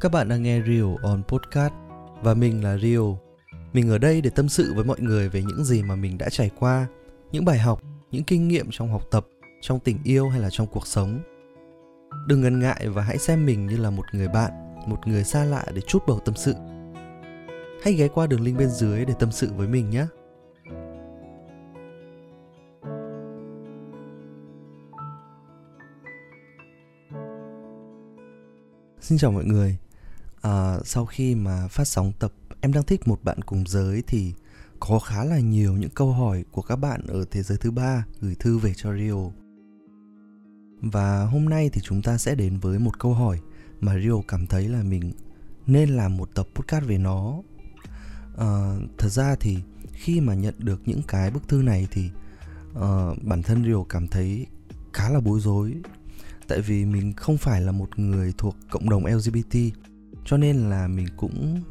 Các bạn đang nghe Rio on Podcast và mình là Rio. Mình ở đây để tâm sự với mọi người về những gì mà mình đã trải qua, những bài học, những kinh nghiệm trong học tập, trong tình yêu hay là trong cuộc sống. Đừng ngần ngại và hãy xem mình như là một người bạn, một người xa lạ để chút bầu tâm sự. Hãy ghé qua đường link bên dưới để tâm sự với mình nhé. Xin chào mọi người. À, sau khi mà phát sóng tập em đang thích một bạn cùng giới thì có khá là nhiều những câu hỏi của các bạn ở thế giới thứ ba gửi thư về cho Rio. Và hôm nay thì chúng ta sẽ đến với một câu hỏi mà Rio cảm thấy là mình nên làm một tập podcast về nó. À, thật ra thì khi mà nhận được những cái bức thư này thì uh, bản thân Rio cảm thấy khá là bối rối tại vì mình không phải là một người thuộc cộng đồng LGBT cho nên là mình cũng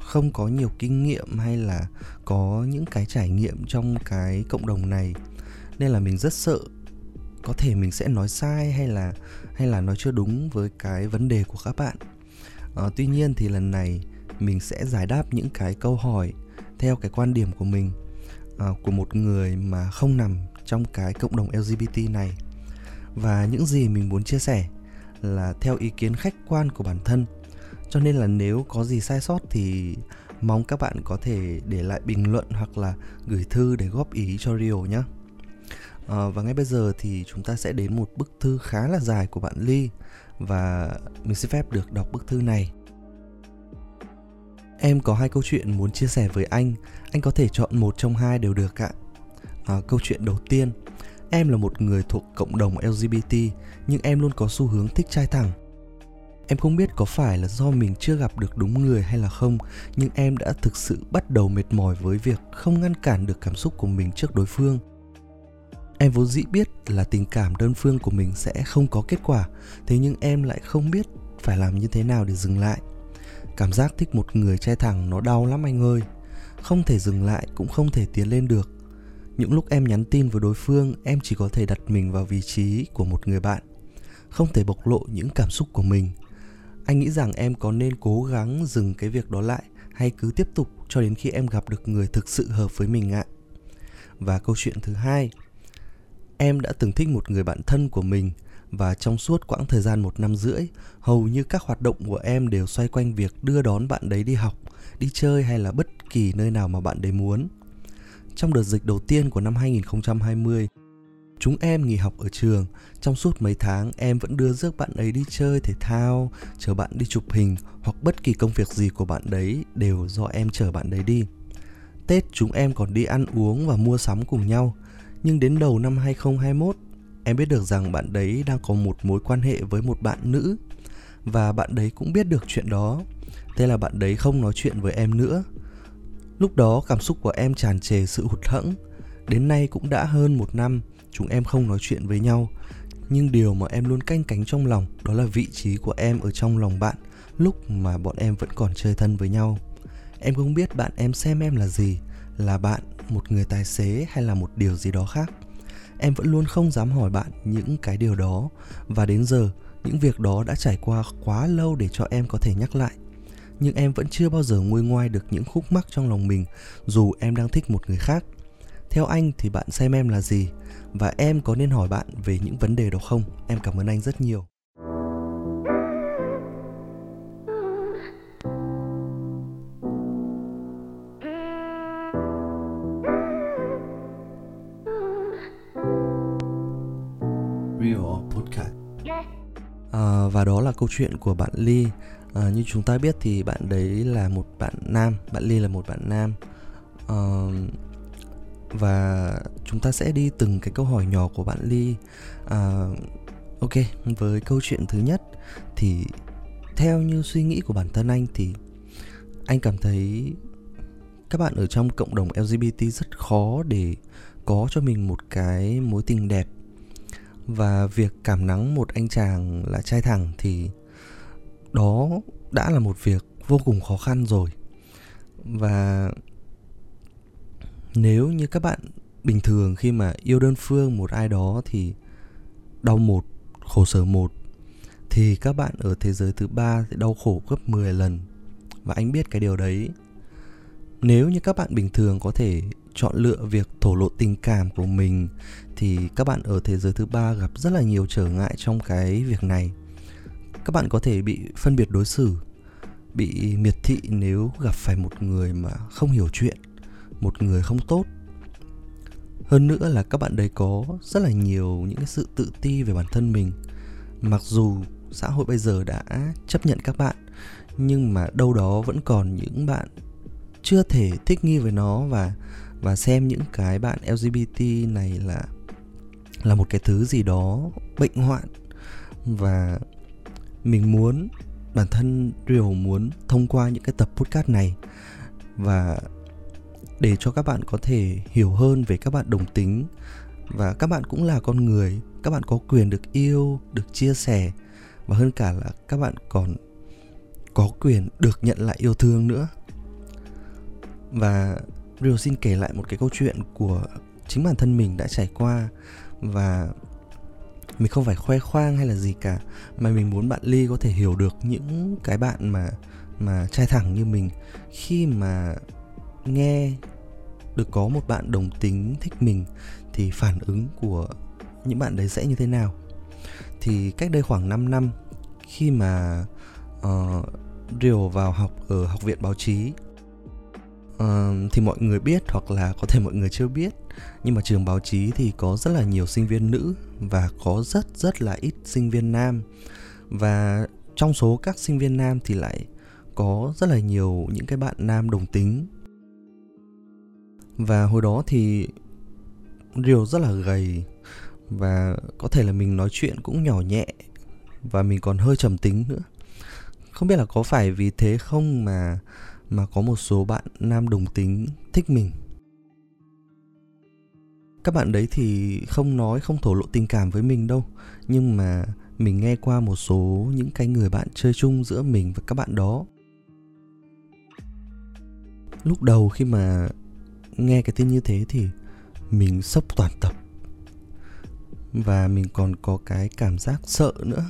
không có nhiều kinh nghiệm hay là có những cái trải nghiệm trong cái cộng đồng này. Nên là mình rất sợ có thể mình sẽ nói sai hay là hay là nói chưa đúng với cái vấn đề của các bạn. À, tuy nhiên thì lần này mình sẽ giải đáp những cái câu hỏi theo cái quan điểm của mình à, của một người mà không nằm trong cái cộng đồng lgbt này. Và những gì mình muốn chia sẻ là theo ý kiến khách quan của bản thân cho nên là nếu có gì sai sót thì mong các bạn có thể để lại bình luận hoặc là gửi thư để góp ý cho Rio nhé à, ờ, và ngay bây giờ thì chúng ta sẽ đến một bức thư khá là dài của bạn Ly. Và mình xin phép được đọc bức thư này. Em có hai câu chuyện muốn chia sẻ với anh. Anh có thể chọn một trong hai đều được ạ. À, câu chuyện đầu tiên. Em là một người thuộc cộng đồng LGBT nhưng em luôn có xu hướng thích trai thẳng. Em không biết có phải là do mình chưa gặp được đúng người hay là không, nhưng em đã thực sự bắt đầu mệt mỏi với việc không ngăn cản được cảm xúc của mình trước đối phương. Em vốn dĩ biết là tình cảm đơn phương của mình sẽ không có kết quả, thế nhưng em lại không biết phải làm như thế nào để dừng lại. Cảm giác thích một người trai thẳng nó đau lắm anh ơi. Không thể dừng lại cũng không thể tiến lên được những lúc em nhắn tin với đối phương em chỉ có thể đặt mình vào vị trí của một người bạn không thể bộc lộ những cảm xúc của mình anh nghĩ rằng em có nên cố gắng dừng cái việc đó lại hay cứ tiếp tục cho đến khi em gặp được người thực sự hợp với mình ạ và câu chuyện thứ hai, em đã từng thích một người bạn thân của mình và trong suốt quãng thời gian một năm rưỡi, hầu như các hoạt động của em đều xoay quanh việc đưa đón bạn đấy đi học, đi chơi hay là bất kỳ nơi nào mà bạn đấy muốn trong đợt dịch đầu tiên của năm 2020. Chúng em nghỉ học ở trường, trong suốt mấy tháng em vẫn đưa rước bạn ấy đi chơi thể thao, chờ bạn đi chụp hình hoặc bất kỳ công việc gì của bạn đấy đều do em chở bạn đấy đi. Tết chúng em còn đi ăn uống và mua sắm cùng nhau, nhưng đến đầu năm 2021, em biết được rằng bạn đấy đang có một mối quan hệ với một bạn nữ và bạn đấy cũng biết được chuyện đó. Thế là bạn đấy không nói chuyện với em nữa Lúc đó cảm xúc của em tràn trề sự hụt hẫng. Đến nay cũng đã hơn một năm chúng em không nói chuyện với nhau. Nhưng điều mà em luôn canh cánh trong lòng đó là vị trí của em ở trong lòng bạn lúc mà bọn em vẫn còn chơi thân với nhau. Em không biết bạn em xem em là gì, là bạn, một người tài xế hay là một điều gì đó khác. Em vẫn luôn không dám hỏi bạn những cái điều đó và đến giờ những việc đó đã trải qua quá lâu để cho em có thể nhắc lại nhưng em vẫn chưa bao giờ nguôi ngoai được những khúc mắc trong lòng mình dù em đang thích một người khác theo anh thì bạn xem em là gì? Và em có nên hỏi bạn về những vấn đề đó không? Em cảm ơn anh rất nhiều. Real Podcast. À, và đó là câu chuyện của bạn Ly. À, như chúng ta biết thì bạn đấy là một bạn nam. Bạn ly là một bạn nam. À, và chúng ta sẽ đi từng cái câu hỏi nhỏ của bạn ly. À, ok với câu chuyện thứ nhất thì theo như suy nghĩ của bản thân anh thì anh cảm thấy các bạn ở trong cộng đồng lgbt rất khó để có cho mình một cái mối tình đẹp. Và việc cảm nắng một anh chàng là trai thẳng thì đó đã là một việc vô cùng khó khăn rồi. Và nếu như các bạn bình thường khi mà yêu đơn phương một ai đó thì đau một, khổ sở một, thì các bạn ở thế giới thứ ba sẽ đau khổ gấp 10 lần. Và anh biết cái điều đấy. Nếu như các bạn bình thường có thể chọn lựa việc thổ lộ tình cảm của mình, thì các bạn ở thế giới thứ ba gặp rất là nhiều trở ngại trong cái việc này. Các bạn có thể bị phân biệt đối xử, bị miệt thị nếu gặp phải một người mà không hiểu chuyện một người không tốt. Hơn nữa là các bạn đấy có rất là nhiều những cái sự tự ti về bản thân mình. Mặc dù xã hội bây giờ đã chấp nhận các bạn, nhưng mà đâu đó vẫn còn những bạn chưa thể thích nghi với nó và và xem những cái bạn LGBT này là là một cái thứ gì đó bệnh hoạn. Và mình muốn bản thân Rio muốn thông qua những cái tập podcast này và để cho các bạn có thể hiểu hơn về các bạn đồng tính. Và các bạn cũng là con người, các bạn có quyền được yêu, được chia sẻ. Và hơn cả là các bạn còn có quyền được nhận lại yêu thương nữa. Và Rio xin kể lại một cái câu chuyện của chính bản thân mình đã trải qua. Và mình không phải khoe khoang hay là gì cả, mà mình muốn bạn Ly có thể hiểu được những cái bạn mà mà trai thẳng như mình. Khi mà nghe được có một bạn đồng tính thích mình thì phản ứng của những bạn đấy sẽ như thế nào? Thì cách đây khoảng 5 năm khi mà uh, Rio vào học ở học viện báo chí uh, thì mọi người biết hoặc là có thể mọi người chưa biết nhưng mà trường báo chí thì có rất là nhiều sinh viên nữ và có rất rất là ít sinh viên nam. Và trong số các sinh viên nam thì lại có rất là nhiều những cái bạn nam đồng tính và hồi đó thì Rio rất là gầy. Và có thể là mình nói chuyện cũng nhỏ nhẹ. Và mình còn hơi trầm tính nữa. Không biết là có phải vì thế không mà mà có một số bạn nam đồng tính thích mình. Các bạn đấy thì không nói, không thổ lộ tình cảm với mình đâu. Nhưng mà mình nghe qua một số những cái người bạn chơi chung giữa mình và các bạn đó. Lúc đầu khi mà nghe cái tin như thế thì mình sốc toàn tập. Và mình còn có cái cảm giác sợ nữa.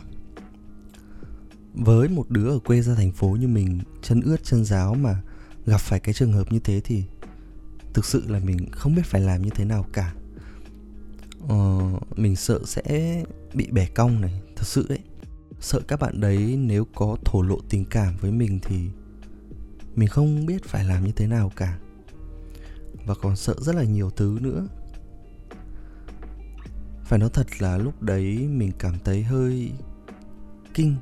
Với một đứa ở quê ra thành phố như mình chân ướt chân giáo mà gặp phải cái trường hợp như thế thì thực sự là mình không biết phải làm như thế nào cả. Ờ, mình sợ sẽ bị bẻ cong này thật sự đấy sợ các bạn đấy nếu có thổ lộ tình cảm với mình thì mình không biết phải làm như thế nào cả và còn sợ rất là nhiều thứ nữa. Phải nói thật là lúc đấy mình cảm thấy hơi kinh.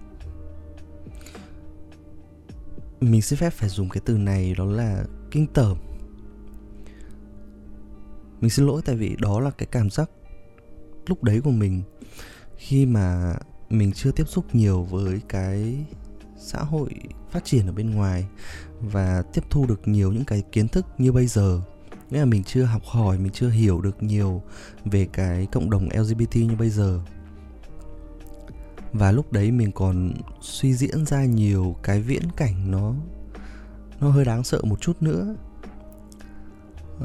Mình xin phép phải dùng cái từ này, đó là kinh tởm. Mình xin lỗi tại vì đó là cái cảm giác lúc đấy của mình khi mà mình chưa tiếp xúc nhiều với cái xã hội phát triển ở bên ngoài và tiếp thu được nhiều những cái kiến thức như bây giờ nghĩa là mình chưa học hỏi mình chưa hiểu được nhiều về cái cộng đồng lgbt như bây giờ. Và lúc đấy mình còn suy diễn ra nhiều cái viễn cảnh nó nó hơi đáng sợ một chút nữa.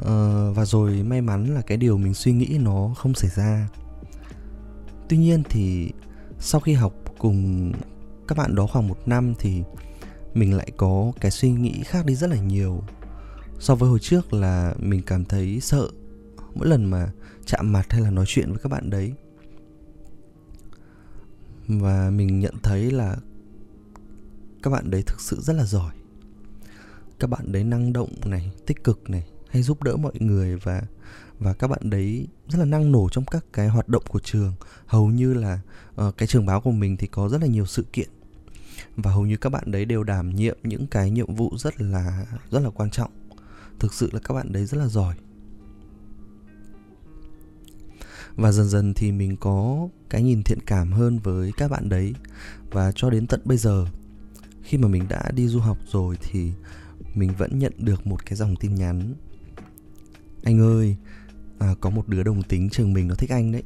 Ờ, và rồi may mắn là cái điều mình suy nghĩ nó không xảy ra. Tuy nhiên thì sau khi học cùng các bạn đó khoảng một năm thì mình lại có cái suy nghĩ khác đi rất là nhiều so với hồi trước là mình cảm thấy sợ mỗi lần mà chạm mặt hay là nói chuyện với các bạn đấy. Và mình nhận thấy là các bạn đấy thực sự rất là giỏi. Các bạn đấy năng động này tích cực này hay giúp đỡ mọi người và và các bạn đấy rất là năng nổ trong các cái hoạt động của trường. Hầu như là uh, cái trường báo của mình thì có rất là nhiều sự kiện. Và hầu như các bạn đấy đều đảm nhiệm những cái nhiệm vụ rất là rất là quan trọng thực sự là các bạn đấy rất là giỏi. Và dần dần thì mình có cái nhìn thiện cảm hơn với các bạn đấy. Và cho đến tận bây giờ khi mà mình đã đi du học rồi thì mình vẫn nhận được một cái dòng tin nhắn. Anh ơi à, có một đứa đồng tính trường mình nó thích anh đấy.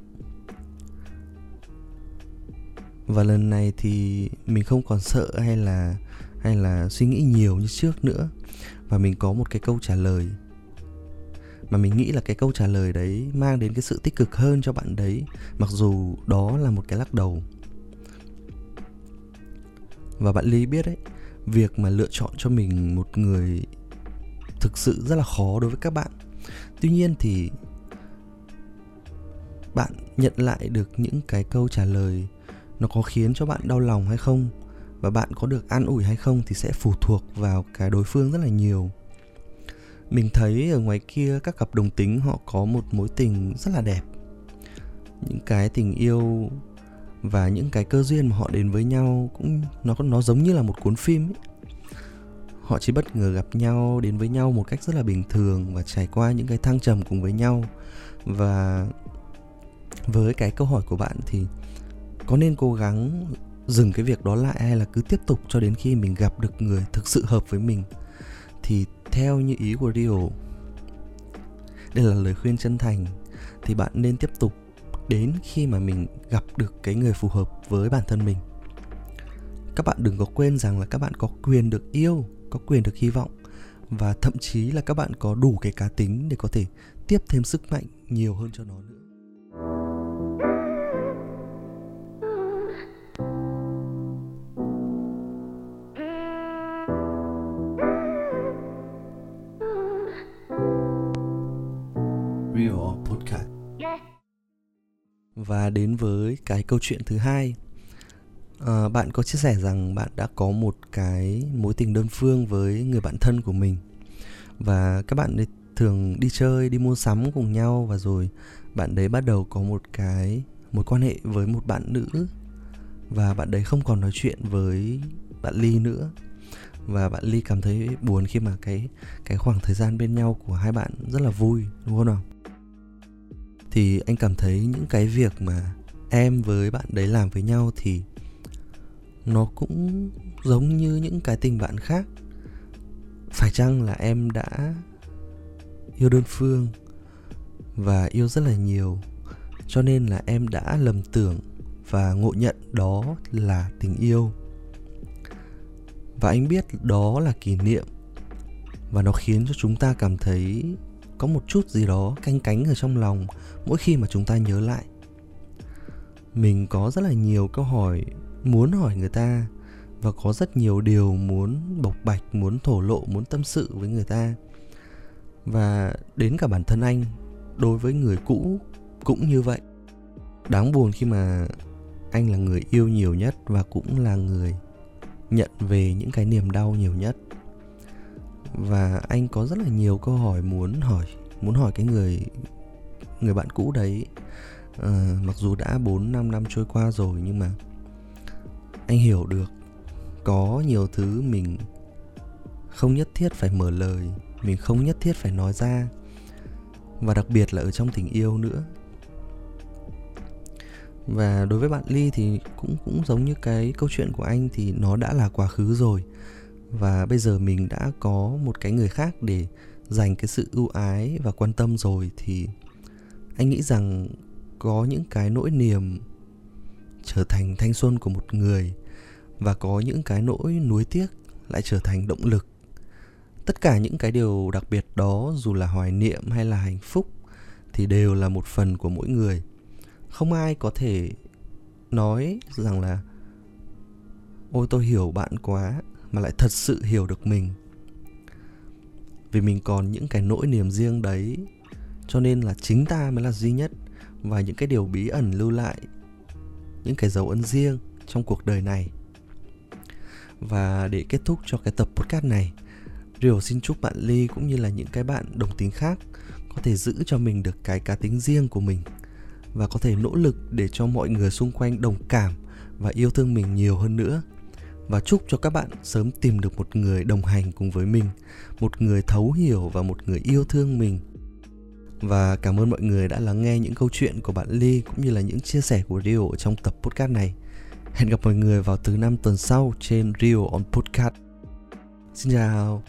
Và lần này thì mình không còn sợ hay là hay là suy nghĩ nhiều như trước nữa và mình có một cái câu trả lời. Mà mình nghĩ là cái câu trả lời đấy mang đến cái sự tích cực hơn cho bạn đấy, mặc dù đó là một cái lắc đầu. Và bạn lý biết đấy, việc mà lựa chọn cho mình một người thực sự rất là khó đối với các bạn. Tuy nhiên thì bạn nhận lại được những cái câu trả lời nó có khiến cho bạn đau lòng hay không? Và bạn có được an ủi hay không thì sẽ phụ thuộc vào cái đối phương rất là nhiều. Mình thấy ở ngoài kia các cặp đồng tính họ có một mối tình rất là đẹp. Những cái tình yêu và những cái cơ duyên mà họ đến với nhau cũng, nó nó giống như là một cuốn phim ấy. họ chỉ bất ngờ gặp nhau, đến với nhau một cách rất là bình thường và trải qua những cái thăng trầm cùng với nhau. Và với cái câu hỏi của bạn thì có nên cố gắng dừng cái việc đó lại hay là cứ tiếp tục cho đến khi mình gặp được người thực sự hợp với mình? Thì theo như ý của Rio, đây là lời khuyên chân thành, thì bạn nên tiếp tục đến khi mà mình gặp được cái người phù hợp với bản thân mình. Các bạn đừng có quên rằng là các bạn có quyền được yêu, có quyền được hy vọng, và thậm chí là các bạn có đủ cái cá tính để có thể tiếp thêm sức mạnh nhiều hơn cho nó nữa. Và đến với cái câu chuyện thứ hai. À, bạn có chia sẻ rằng bạn đã có một cái mối tình đơn phương với người bạn thân của mình. Và các bạn ấy thường đi chơi đi mua sắm cùng nhau và rồi bạn đấy bắt đầu có một cái mối quan hệ với một bạn nữ. Và bạn đấy không còn nói chuyện với bạn ly nữa. Và bạn ly cảm thấy buồn khi mà cái cái khoảng thời gian bên nhau của hai bạn rất là vui đúng không nào? Thì anh cảm thấy những cái việc mà em với bạn đấy làm với nhau thì nó cũng giống như những cái tình bạn khác. Phải chăng là em đã yêu đơn phương và yêu rất là nhiều, cho nên là em đã lầm tưởng và ngộ nhận đó là tình yêu. Và anh biết đó là kỷ niệm và nó khiến cho chúng ta cảm thấy có một chút gì đó canh cánh ở trong lòng mỗi khi mà chúng ta nhớ lại. Mình có rất là nhiều câu hỏi muốn hỏi người ta và có rất nhiều điều muốn bộc bạch, muốn thổ lộ, muốn tâm sự với người ta. Và đến cả bản thân anh, đối với người cũ cũng như vậy. Đáng buồn khi mà anh là người yêu nhiều nhất và cũng là người nhận về những cái niềm đau nhiều nhất. Và anh có rất là nhiều câu hỏi muốn hỏi muốn hỏi cái người người bạn cũ đấy. À, mặc dù đã 4 5 năm trôi qua rồi nhưng mà anh hiểu được có nhiều thứ mình không nhất thiết phải mở lời mình không nhất thiết phải nói ra. Và đặc biệt là ở trong tình yêu nữa. Và đối với bạn ly thì cũng cũng giống như cái câu chuyện của anh thì nó đã là quá khứ rồi. Và bây giờ mình đã có một cái người khác để dành cái sự ưu ái và quan tâm rồi thì anh nghĩ rằng có những cái nỗi niềm trở thành thanh xuân của một người và có những cái nỗi nuối tiếc lại trở thành động lực. Tất cả những cái điều đặc biệt đó, dù là hoài niệm hay là hạnh phúc, thì đều là một phần của mỗi người. Không ai có thể nói rằng là, ôi, tôi hiểu bạn quá, mà lại thật sự hiểu được mình. Vì mình còn những cái nỗi niềm riêng đấy cho nên là chính ta mới là duy nhất và những cái điều bí ẩn lưu lại, những cái dấu ấn riêng trong cuộc đời này. Và để kết thúc cho cái tập podcast này Rio xin chúc bạn Ly cũng như là những cái bạn đồng tính khác có thể giữ cho mình được cái cá tính riêng của mình và có thể nỗ lực để cho mọi người xung quanh đồng cảm và yêu thương mình nhiều hơn nữa. Và chúc cho các bạn sớm tìm được một người đồng hành cùng với mình, một người thấu hiểu và một người yêu thương mình và cảm ơn mọi người đã lắng nghe những câu chuyện của bạn Ly cũng như là những chia sẻ của Rio trong tập podcast này. Hẹn gặp mọi người vào thứ năm tuần sau trên Rio on Podcast. Xin chào.